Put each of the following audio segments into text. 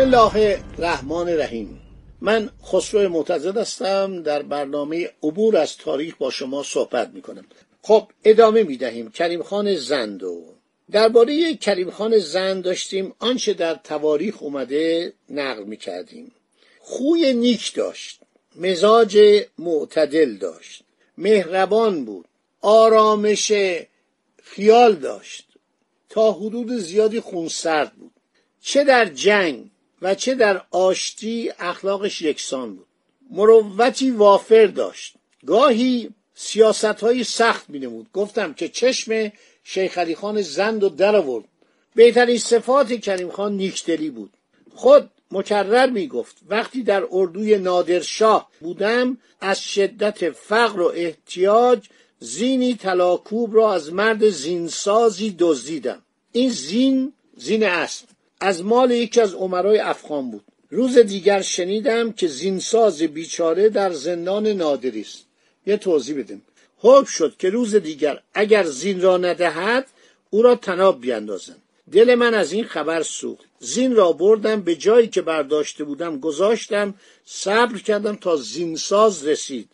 الله الرحمن الرحیم من خسرو معتزد هستم در برنامه عبور از تاریخ با شما صحبت می کنم خب ادامه می دهیم کریم خان زندو درباره کریم خان زند داشتیم آنچه در تواریخ اومده نقل می کردیم خوی نیک داشت مزاج معتدل داشت مهربان بود آرامش خیال داشت. تا حدود زیادی خونسرد بود. چه در جنگ و چه در آشتی اخلاقش یکسان بود. مروتی وافر داشت. گاهی سیاست های سخت می نمود گفتم که چشم شیخ علی خان زند و در آورد. بهترین صفات کریم خان نیکدلی بود. خود مکرر می گفت وقتی در اردوی نادرشاه بودم از شدت فقر و احتیاج زینی تلاکوب را از مرد زینسازی دزدیدم. این زین زین است از مال یکی از عمرای افغان بود. روز دیگر شنیدم که زینساز بیچاره در زندان نادری است. یه توضیح بدیم. حکم شد که روز دیگر اگر زین را ندهد او را تناب بیاندازند دل من از این خبر سوخت. زین را بردم به جایی که برداشته بودم گذاشتم صبر کردم تا زینساز رسید.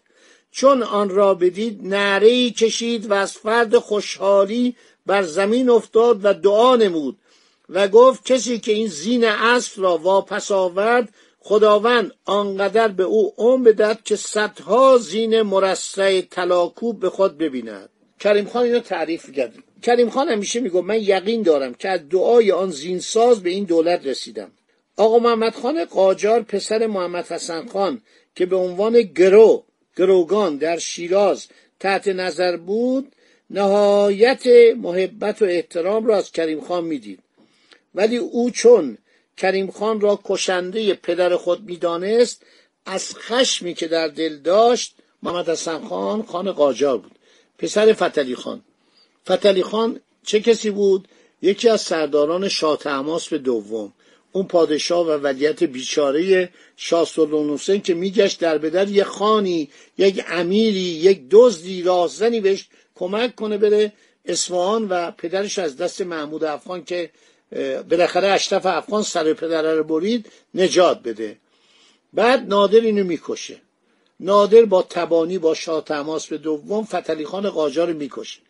چون آن را بدید نعره ای کشید و از فرد خوشحالی بر زمین افتاد و دعا نمود. و گفت کسی که این زین اصل را واپس آورد خداوند آنقدر به او عمر بدد که صدها زین مرصع تلاکوب به خود ببیند. کریم خان اینو تعریف کرد. کریم خان همیشه میگه من یقین دارم که از دعای آن زینساز به این دولت رسیدم. آقا محمد خان قاجار پسر محمد حسن خان که به عنوان گرو گروگان در شیراز تحت نظر بود نهایت محبت و احترام را از کریم خان می‌دید. ولی او چون کریم خان را کشنده پدر خود می‌دانست از خشمی که در دل داشت محمد حسن خان خان قاجار بود. پسر فتلی خان. فتلی خان چه کسی بود؟ یکی از سرداران شاه تماس به دوم. اون پادشاه و ولیت بیچاره شاه سلطان حسین که میگشت در بدر یه خانی یک امیری یک دزدی راهزنی بهش کمک کنه بره. اصفهان و پدرش از دست محمود افغان که بالاخره اشرف افغان سر پدره رو برید نجات بده. بعد نادر اینو می‌کشه. نادر با تبانی با شاه تماس به دوم فتلی خان قاجار می‌کشه.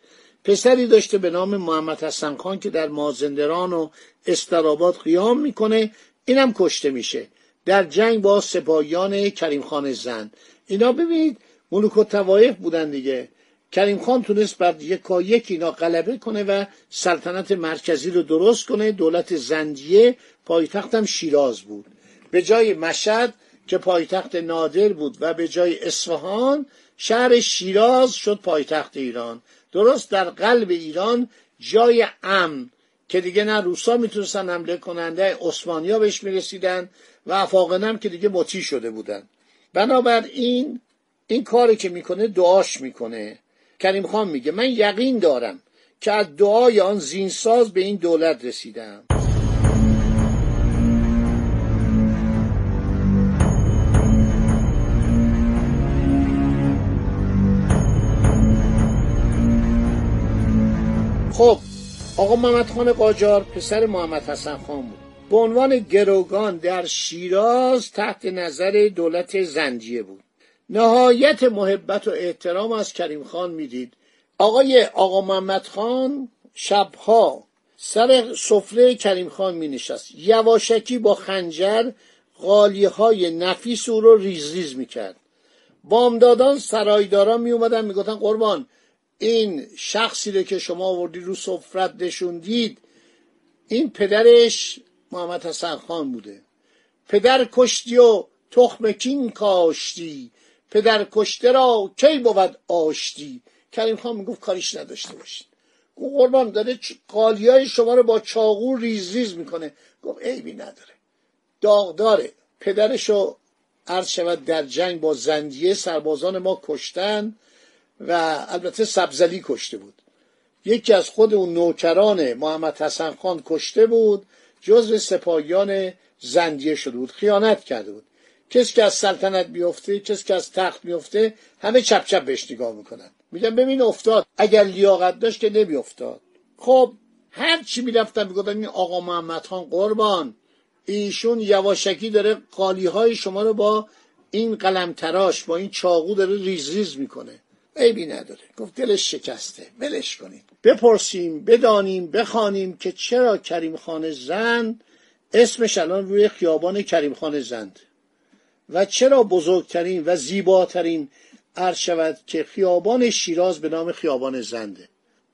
پسری داشته به نام محمد حسن خان که در مازندران و استراباد قیام می‌کنه اینم کشته میشه. در جنگ با سپاهیان کریم خان زن. اینا ببینید ملوک و توایف بودن دیگه. کریم خان تونست بر یکا یک اینا غلبه کنه و سلطنت مرکزی رو درست کنه. دولت زندیه پایتختم شیراز بود. به جای مشهد که پایتخت نادر بود و به جای اصفهان شهر شیراز شد پایتخت ایران. درست در قلب ایران جای امن که دیگه نه روسا می‌تونستن حمله کننده عثمانیا بهش می‌رسیدن و افاقنم که دیگه مطیع شده بودن. بنابراین این کاری که می‌کنه دعاش می‌کنه. کریم خان میگه من یقین دارم که از دعای آن زینساز به این دولت رسیدم. خب آقا محمد خان قاجار پسر محمد حسن خان بود. به عنوان گروگان در شیراز تحت نظر دولت زنجیه بود. نهایت محبت و احترام از کریم خان می‌دید. آقای آقا محمد خان شبها سر سفره کریم خان می نشست یواشکی با خنجر غالی های نفیس او رو ریز ریز می کرد بامدادان سرایداران می اومدن می گفتن قربان این شخصی رو که شما آوردی رو سفرت نشوندید این پدرش محمد حسن خان بوده. پدر کشتی و تخم کین کاشتی. پدر کشته را کی بود آشتی؟ کریم خان می‌گفت کاریش نداشته باشید گفت قربان داره قالیای شما رو با چاقو ریز ریز می‌کنه. گفت عیبی نداره. داغداره. پدرشو عرض شود در جنگ با زندیه سربازان ما کشتن و البته سبزلی کشته بود. یکی از خود اون نوکران محمد حسن خان کشته بود جزو سپاهیان زندیه شده بود. خیانت کرده بود. کسی که از سلطنت بیفته کسی که از تخت بیفته همه چپ چپ بهش نگاه می‌کنن. میگن ببین افتاد. اگر لیاقت داشت که نمیافتاد. خب هر چی می‌رفتن می‌گفتن این آقا محمد خان قربان. ایشون یواشکی داره قالی های شما رو با این قلم تراش با این چاقو داره ریز ریز می‌کنه. عیبی نداره. گفت دلش شکسته. ولش کنیم بپرسیم بدانیم بخوانیم که چرا کریم خان زند اسمش الان روی خیابان کریم خان زند. و چرا بزرگترین و زیباترین عرض شود که خیابان شیراز به نام خیابان زنده؟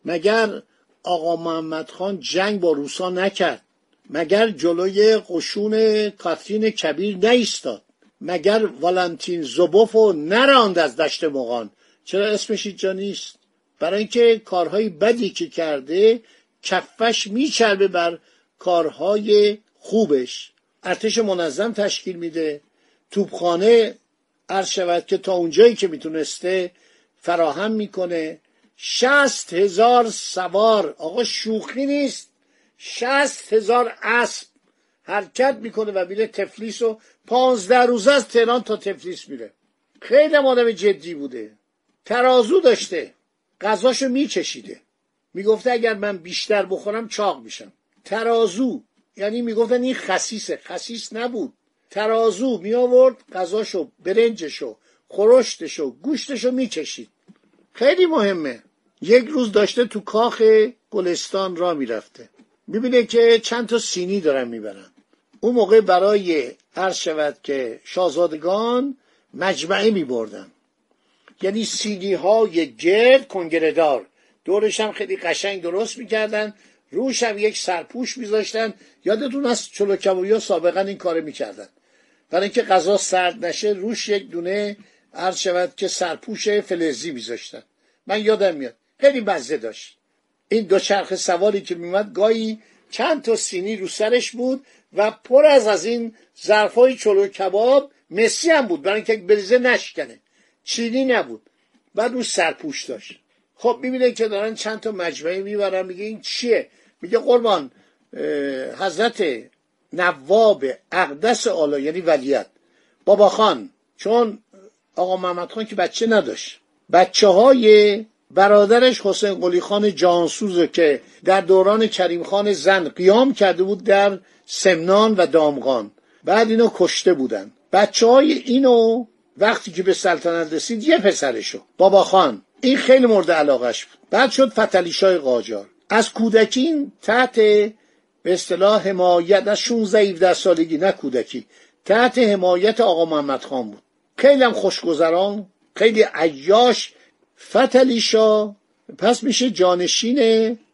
مگر آقا محمد خان جنگ با روسا نکرد؟ مگر جلوی قشون کاترین کبیر نیستاد؟ مگر والنتین زوبوفو نراند از دشت مغان؟ چرا اسمش اینجا نیست؟ برای اینکه کارهای بدی که کرده کفش میچربه بر کارهای خوبش. ارتش منظم تشکیل میده. توپخانه عرض شود که تا اونجایی که می‌تونسته فراهم می‌کنه. شست هزار سوار. آقا شوخی نیست. شست هزار اسب حرکت می‌کنه و میره تفلیس و پانزده روزه از تهران تا تفلیس میره. خیلی آدم جدی بوده. ترازو داشته. غذاشو میچشیده. می‌گفته اگر من بیشتر بخورم چاق میشم. ترازو. یعنی می‌گفتن این خسیسه. خسیس نبود. ترازو می آورد غذاشو برنجشو خورشتشو گوشتشو میچشید. خیلی مهمه. یک روز داشته تو کاخ گلستان را می‌رفته. می‌بینه که چند تا سینی دارن می‌برن. اون موقع برای عرض شود که شاهزادگان مجمعه میبردن. یعنی سینی های گرد کنگرهدار. دورش هم خیلی قشنگ درست می‌کردن. روش هم یک سرپوش میذاشتن. یادتون از چلو ها سابقا این کار می‌کردن. برای اینکه غذا سرد نشه روش یک دونه عرض شود که سرپوش فلزی میذاشتن. من یادم میاد. خیلی مزه داشت. این دو چرخ سواری که میمد گاهی چند تا سینی رو سرش بود و پر از از این ظرفای چلو کباب مسی هم بود برای اینکه بریزه نشکنه. چینی نبود. بعد رو سرپوش داشت. خب می‌بینه که دارن چند تا مجمعی می‌برن. میگه این چیه؟ میگه قربان حضرت نواب اقدس آلا یعنی ولیت بابا خان چون آقا محمد خان که بچه نداشت. بچه های برادرش حسین قلی خان جانسوز که در دوران کریم خان زن قیام کرده بود در سمنان و دامغان. بعد اینو کشته بودن. بچه های اینو وقتی که به سلطنت رسید یه پسرشو. بابا خان این خیلی مورد علاقش بود. بعد شد فتلیشای قاجار. از کودکین تحت به اصطلاح حمایت از 16 17 سالگی نه کودکی. تحت حمایت آقا محمد خان بود. خیلی هم خوشگذران خیلی عیاش. فتلیشا پس میشه جانشین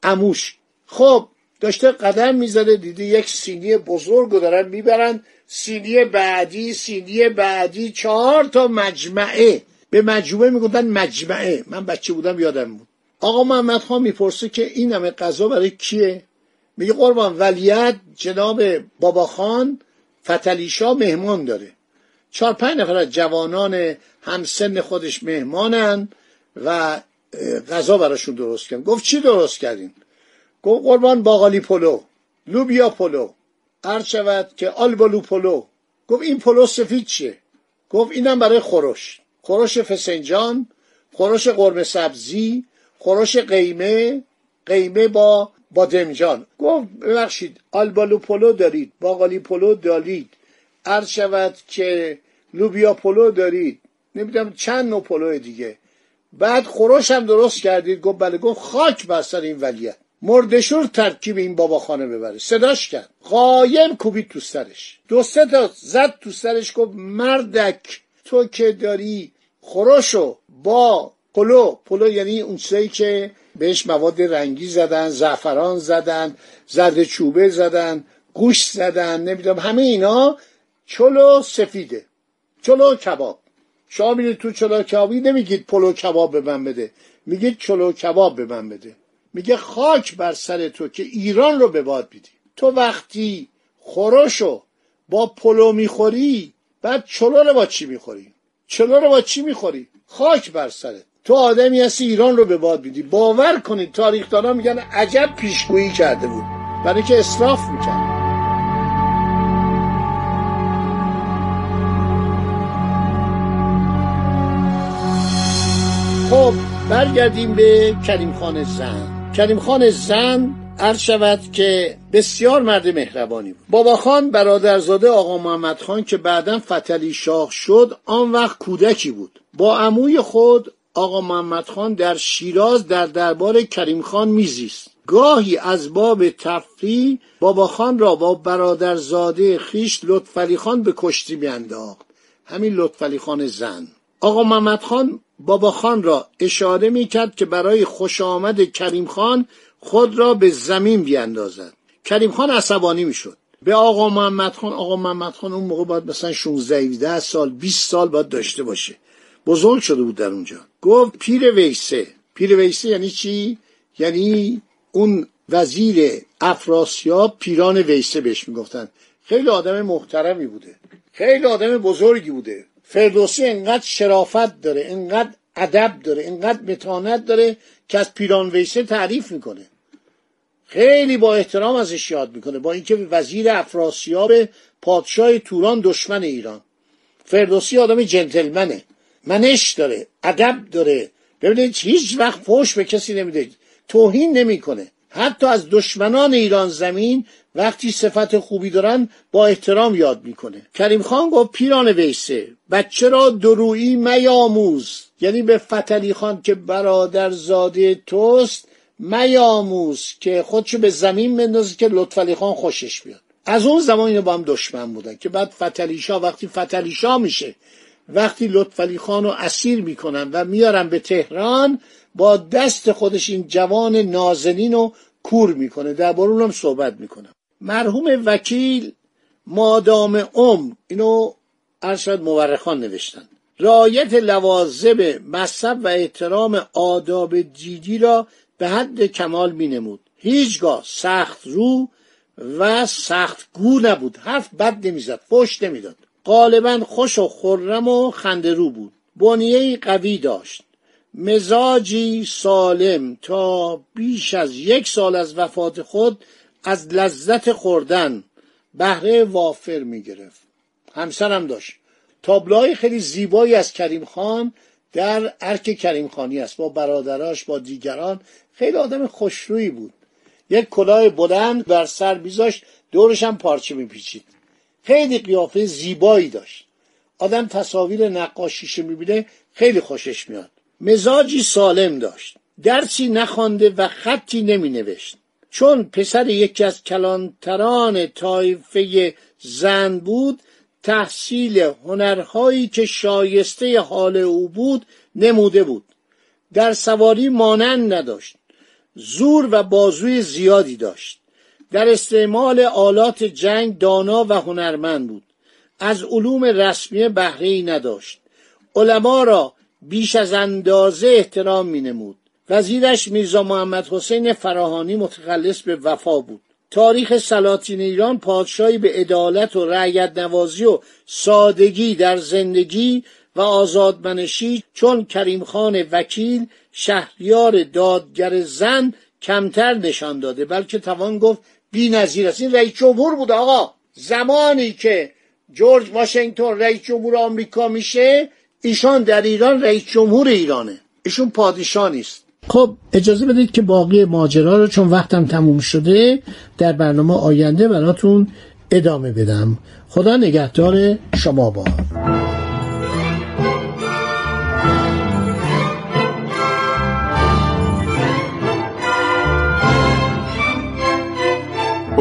اموش. خب داشته قدم می‌زده دیده یک سینی بزرگ رو دارن می‌برن. سینی بعدی سینی بعدی چهار تا مجمعه. به مجموعه می‌گفتن مجمعه. من بچه بودم یادم بود. آقا محمد خان می‌پرسه که این همه غذا برای کیه؟ میگه قربان ولیعهدت جناب بابا خان فتلیشا مهمان داره. چهار پنج نفر از جوانان همسن خودش مهمانن و غذا براشون درست کردن. گفت چی درست کردین؟ گفت قربان باقالی پلو لوبیا پلو عرض شود که آلبالو پلو. گفت این پلو سفید چیه؟ گفت اینم برای خورش. خورش فسنجان خورش قرمه سبزی خورش قیمه قیمه با بادمجان گفت ببخشید آلبالو پلو دارید باقالی پلو دارید. عرض شود که لوبیا پلو دارید. نمی‌دونم چند نوع پلو دیگه. بعد خورش هم درست کردید. گفت بله گفت خاک بر سر این ولیعهد مرده‌شور ترکیب این بابا خان رو ببره. صداش کرد. قایم کوبید تو سرش. دو سه تا زد تو سرش گفت مردک تو که داری خورشو با پلو پلو یعنی اون چیزایی که بهش مواد رنگی زدن زعفران زدن زرد چوبه زدن گوشت زدن نمی‌دونم همه اینا چلو سفیده چلو کباب. شما میرید تو چلو کبابی نمیگید پلو کباب به من بده میگید چلو کباب به من بده. میگه خاک بر سر تو که ایران رو به باد میدی. تو وقتی خورشو با پلو می‌خوری بعد چلو رو با چی می‌خوری؟ چلو رو با چی می‌خوری؟ خاک بر سرت. تو آدمی هستی ایران رو به باد میدی. باور کنید تاریخدانا میگن عجب پیشگویی کرده بود. برای که اصراف می‌کرد. خب برگردیم به کریم خان زن. کریم خان زن عرض شود که بسیار مرد مهربانی بود. بابا خان برادرزاده آقا محمد خان که بعدا فتلی شاه شد آن وقت کودکی بود. با عموی خود آقا محمد خان در شیراز در دربار کریم خان میزیست. گاهی از باب تفریح بابا خان را با برادرزاده خیش لطفعلی خان به کشتی میانداخت. همین لطفعلی خان زن. آقا محمد خان بابا خان را اشاره می کرد که برای خوش آمد کریم خان خود را به زمین بیاندازد. کریم خان عصبانی می شد به آقا محمد خان آقا محمد خان اون موقع باید مثلا 16 سال 20 سال باید داشته باشه. بزرگ شده بود در اونجا. گفت پیر ویسه. پیر ویسه یعنی چی؟ یعنی اون وزیر افراسیاب پیران ویسه بهش می‌گفتن. خیلی آدم محترمی بوده. خیلی آدم بزرگی بوده. فردوسی انقدر شرافت داره انقدر ادب داره انقدر متانت داره که از پیران ویسه تعریف می‌کنه. خیلی با احترام ازش یاد می‌کنه. با اینکه وزیر افراسیاب پادشاه توران دشمن ایران. فردوسی آدم جنتلمنه. منش داره ادب داره. ببینید هیچ وقت فوش به کسی نمیده توهین نمی‌کنه. حتی از دشمنان ایران زمین وقتی صفت خوبی دارن با احترام یاد می‌کنه. کریم خان گفت پیران ویسه بچه را درویی میاموز. یعنی به فتلی خان که برادر زاده توست میاموز که خودشو به زمین بندازه که لطفعلی خان خوشش بیاد. از اون زمان اینو با هم دشمن بودن که بعد فتلیشا وقتی فتلیشا میشه وقتی لطفعلی خان رو اسیر می‌کنن و میارن به تهران با دست خودش این جوان نازنین رو کور می‌کنه. در هم صحبت می‌کنم. مرحوم وکیل مادام ام اینو ارشد مورخان نوشتن. رایت لوازم مذهب و احترام آداب دیدی را به حد کمال می نمود هیچگاه سخت رو و سخت گو نبود. حرف بد نمی‌زد فش نمی‌داد. غالبا خوش و خرم و خنده رو بود. بنیه قوی داشت. مزاجی سالم تا بیش از یک سال از وفات خود از لذت خوردن بهره وافر می گرفت. همسرم داشت. تابلوهای خیلی زیبایی از کریم خان در ارک کریم خانی است. با برادراش با دیگران خیلی آدم خوشرویی بود. یک کلاه بلند بر سر بیزاش دورش هم پارچه میپیچید. خیلی قیافه زیبایی داشت. آدم تصاویر نقاشیش می‌بینه خیلی خوشش میاد. مزاجی سالم داشت. درسی نخوانده و خطی نمی نوشت چون پسر یکی از کلانتران طایفه زن بود تحصیل هنرهایی که شایسته حال او بود نموده بود. در سواری مانند نداشت. زور و بازوی زیادی داشت. در استعمال آلات جنگ دانا و هنرمند بود. از علوم رسمی بهره نداشت. علما را بیش از اندازه احترام می نمود وزیرش میرزا محمد حسین فراهانی متخلص به وفا بود. تاریخ سلاطین ایران پادشاهی به عدالت و رعیت نوازی و سادگی در زندگی و آزادمنشی چون کریم خان وکیل شهریار دادگر زن کمتر نشان داده بلکه توان گفت بی نظیر است این رئیس جمهور بود آقا. زمانی که جورج واشنگتن رئیس جمهور آمریکا میشه ایشان در ایران رئیس جمهور ایرانه. ایشون پادشاه نیست. خب اجازه بدید که باقی ماجرا رو چون وقتم تموم شده در برنامه آینده براتون ادامه بدم. خدا نگهدار شما با.